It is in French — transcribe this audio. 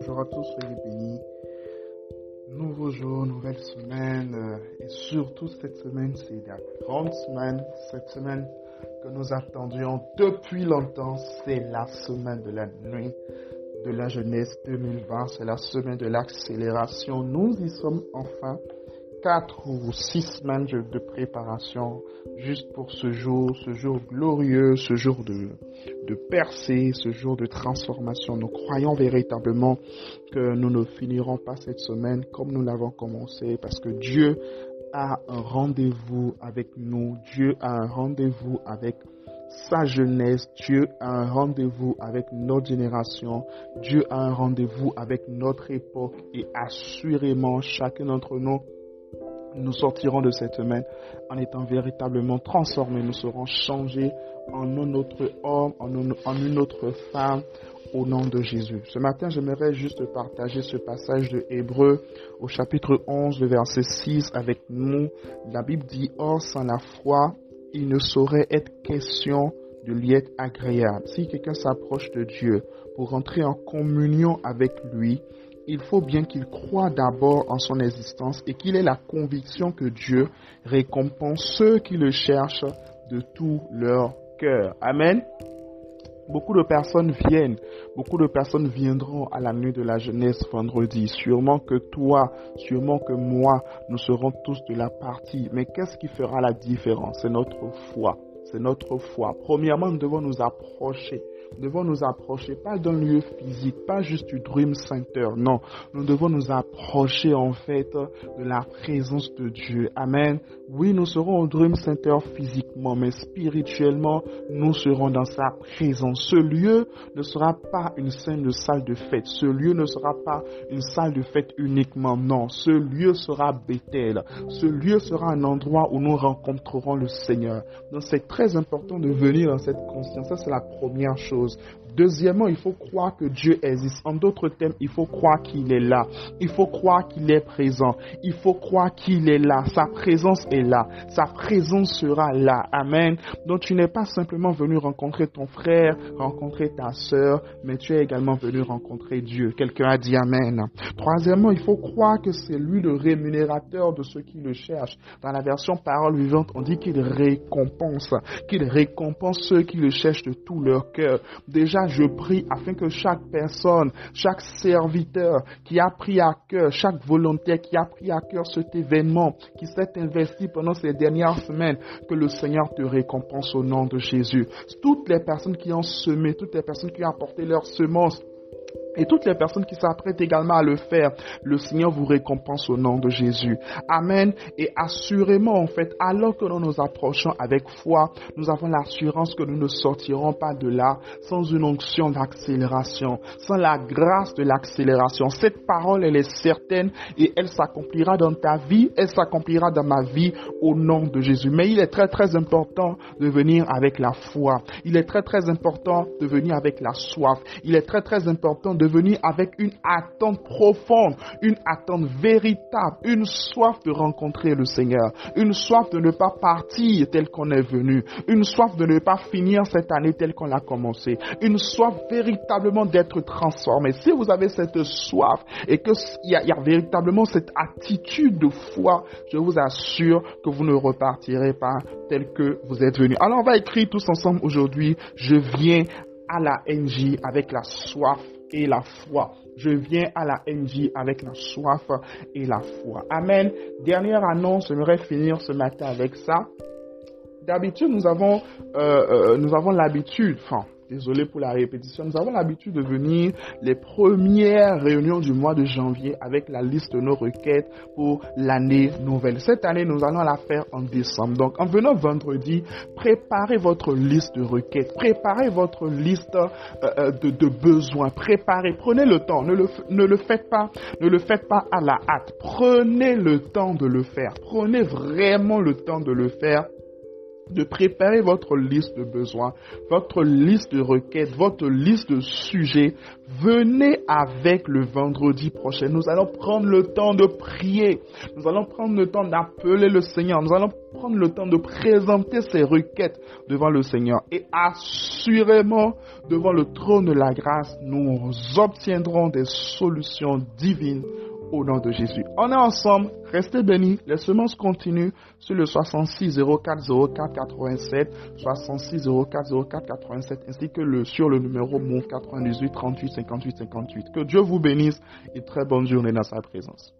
Bonjour à tous, soyez bénis. Nouveau jour, nouvelle semaine. euh, Et surtout cette semaine, c'est la grande semaine. Cette semaine que nous attendions depuis longtemps, c'est la semaine de la nuit de la jeunesse 2020. C'est la semaine de l'accélération. Nous y sommes enfin. Quatre ou six semaines de de préparation juste pour ce jour, ce jour glorieux, ce jour de, de percée, ce jour de transformation. Nous croyons véritablement que nous ne finirons pas cette semaine comme nous l'avons commencé parce que Dieu a un rendez-vous avec nous. Dieu a un rendez-vous avec sa jeunesse. Dieu a un rendez-vous avec notre génération. Dieu a un rendez-vous avec notre époque et assurément chacun d'entre nous nous sortirons de cette semaine en étant véritablement transformés. Nous serons changés en un autre homme, en une, autre femme au nom de Jésus. Ce matin, j'aimerais juste partager ce passage de Hébreu au chapitre 11, le verset 6 avec nous. La Bible dit, Or, sans la foi, il ne saurait être question de lui être agréable. Si quelqu'un s'approche de Dieu pour entrer en communion avec lui, il faut bien qu'il croie d'abord en son existence et qu'il ait la conviction que Dieu récompense ceux qui le cherchent de tout leur cœur. Amen. Beaucoup de personnes viennent, beaucoup de personnes viendront à la nuit de la jeunesse vendredi. Sûrement que toi, sûrement que moi, nous serons tous de la partie. Mais qu'est-ce qui fera la différence? C'est notre foi. C'est notre foi. Premièrement, nous devons nous approcher devons nous approcher pas d'un lieu physique, pas juste du Dream Center, non. Nous devons nous approcher en fait de la présence de Dieu. Amen. Oui, nous serons au Dream Center physiquement, mais spirituellement, nous serons dans sa présence. Ce lieu ne sera pas une simple salle de fête. Ce lieu ne sera pas une salle de fête uniquement, non. Ce lieu sera Bethel. Ce lieu sera un endroit où nous rencontrerons le Seigneur. Donc c'est très important de venir dans cette conscience. Ça, c'est la première chose. Deuxièmement, il faut croire que Dieu existe. En d'autres termes, il faut croire qu'il est là. Il faut croire qu'il est présent. Il faut croire qu'il est là. Sa présence est là. Sa présence sera là. Amen. Donc tu n'es pas simplement venu rencontrer ton frère, rencontrer ta sœur, mais tu es également venu rencontrer Dieu. Quelqu'un a dit Amen. Troisièmement, il faut croire que c'est lui le rémunérateur de ceux qui le cherchent. Dans la version parole vivante, on dit qu'il récompense, qu'il récompense ceux qui le cherchent de tout leur cœur. Déjà, je prie afin que chaque personne, chaque serviteur qui a pris à cœur, chaque volontaire qui a pris à cœur cet événement, qui s'est investi pendant ces dernières semaines, que le Seigneur te récompense au nom de Jésus. Toutes les personnes qui ont semé, toutes les personnes qui ont apporté leurs semences, et toutes les personnes qui s'apprêtent également à le faire, le Seigneur vous récompense au nom de Jésus. Amen. Et assurément, en fait, alors que nous nous approchons avec foi, nous avons l'assurance que nous ne sortirons pas de là sans une onction d'accélération, sans la grâce de l'accélération. Cette parole, elle est certaine et elle s'accomplira dans ta vie, elle s'accomplira dans ma vie au nom de Jésus. Mais il est très, très important de venir avec la foi. Il est très, très important de venir avec la soif. Il est très, très important de venir avec une attente profonde, une attente véritable, une soif de rencontrer le Seigneur, une soif de ne pas partir tel qu'on est venu, une soif de ne pas finir cette année telle qu'on l'a commencé, une soif véritablement d'être transformé. Si vous avez cette soif et qu'il y, a, y a véritablement cette attitude de foi, je vous assure que vous ne repartirez pas tel que vous êtes venu. Alors on va écrire tous ensemble aujourd'hui, je viens à la NJ avec la soif et la foi. Je viens à la NJ avec la soif et la foi. Amen. Dernière annonce, j'aimerais finir ce matin avec ça. D'habitude, nous avons, euh, euh, nous avons l'habitude, enfin, désolé pour la répétition, nous avons l'habitude de venir les premières réunions du mois de janvier avec la liste de nos requêtes pour l'année nouvelle. Cette année, nous allons la faire en décembre. Donc, en venant vendredi, préparez votre liste de requêtes, préparez votre liste euh, de, de, besoins, préparez, prenez le temps, ne le, ne le faites pas, ne le faites pas à la hâte. Prenez le temps de le faire. Prenez vraiment le temps de le faire de préparer votre liste de besoins, votre liste de requêtes, votre liste de sujets. Venez avec le vendredi prochain. Nous allons prendre le temps de prier. Nous allons prendre le temps d'appeler le Seigneur. Nous allons prendre le temps de présenter ces requêtes devant le Seigneur. Et assurément, devant le trône de la grâce, nous obtiendrons des solutions divines au nom de Jésus. On est ensemble, restez bénis, les semences continuent sur le 66 04 04 87, 66 04 04 87, ainsi que le, sur le numéro Move 98 38 58 58. Que Dieu vous bénisse et très bonne journée dans sa présence.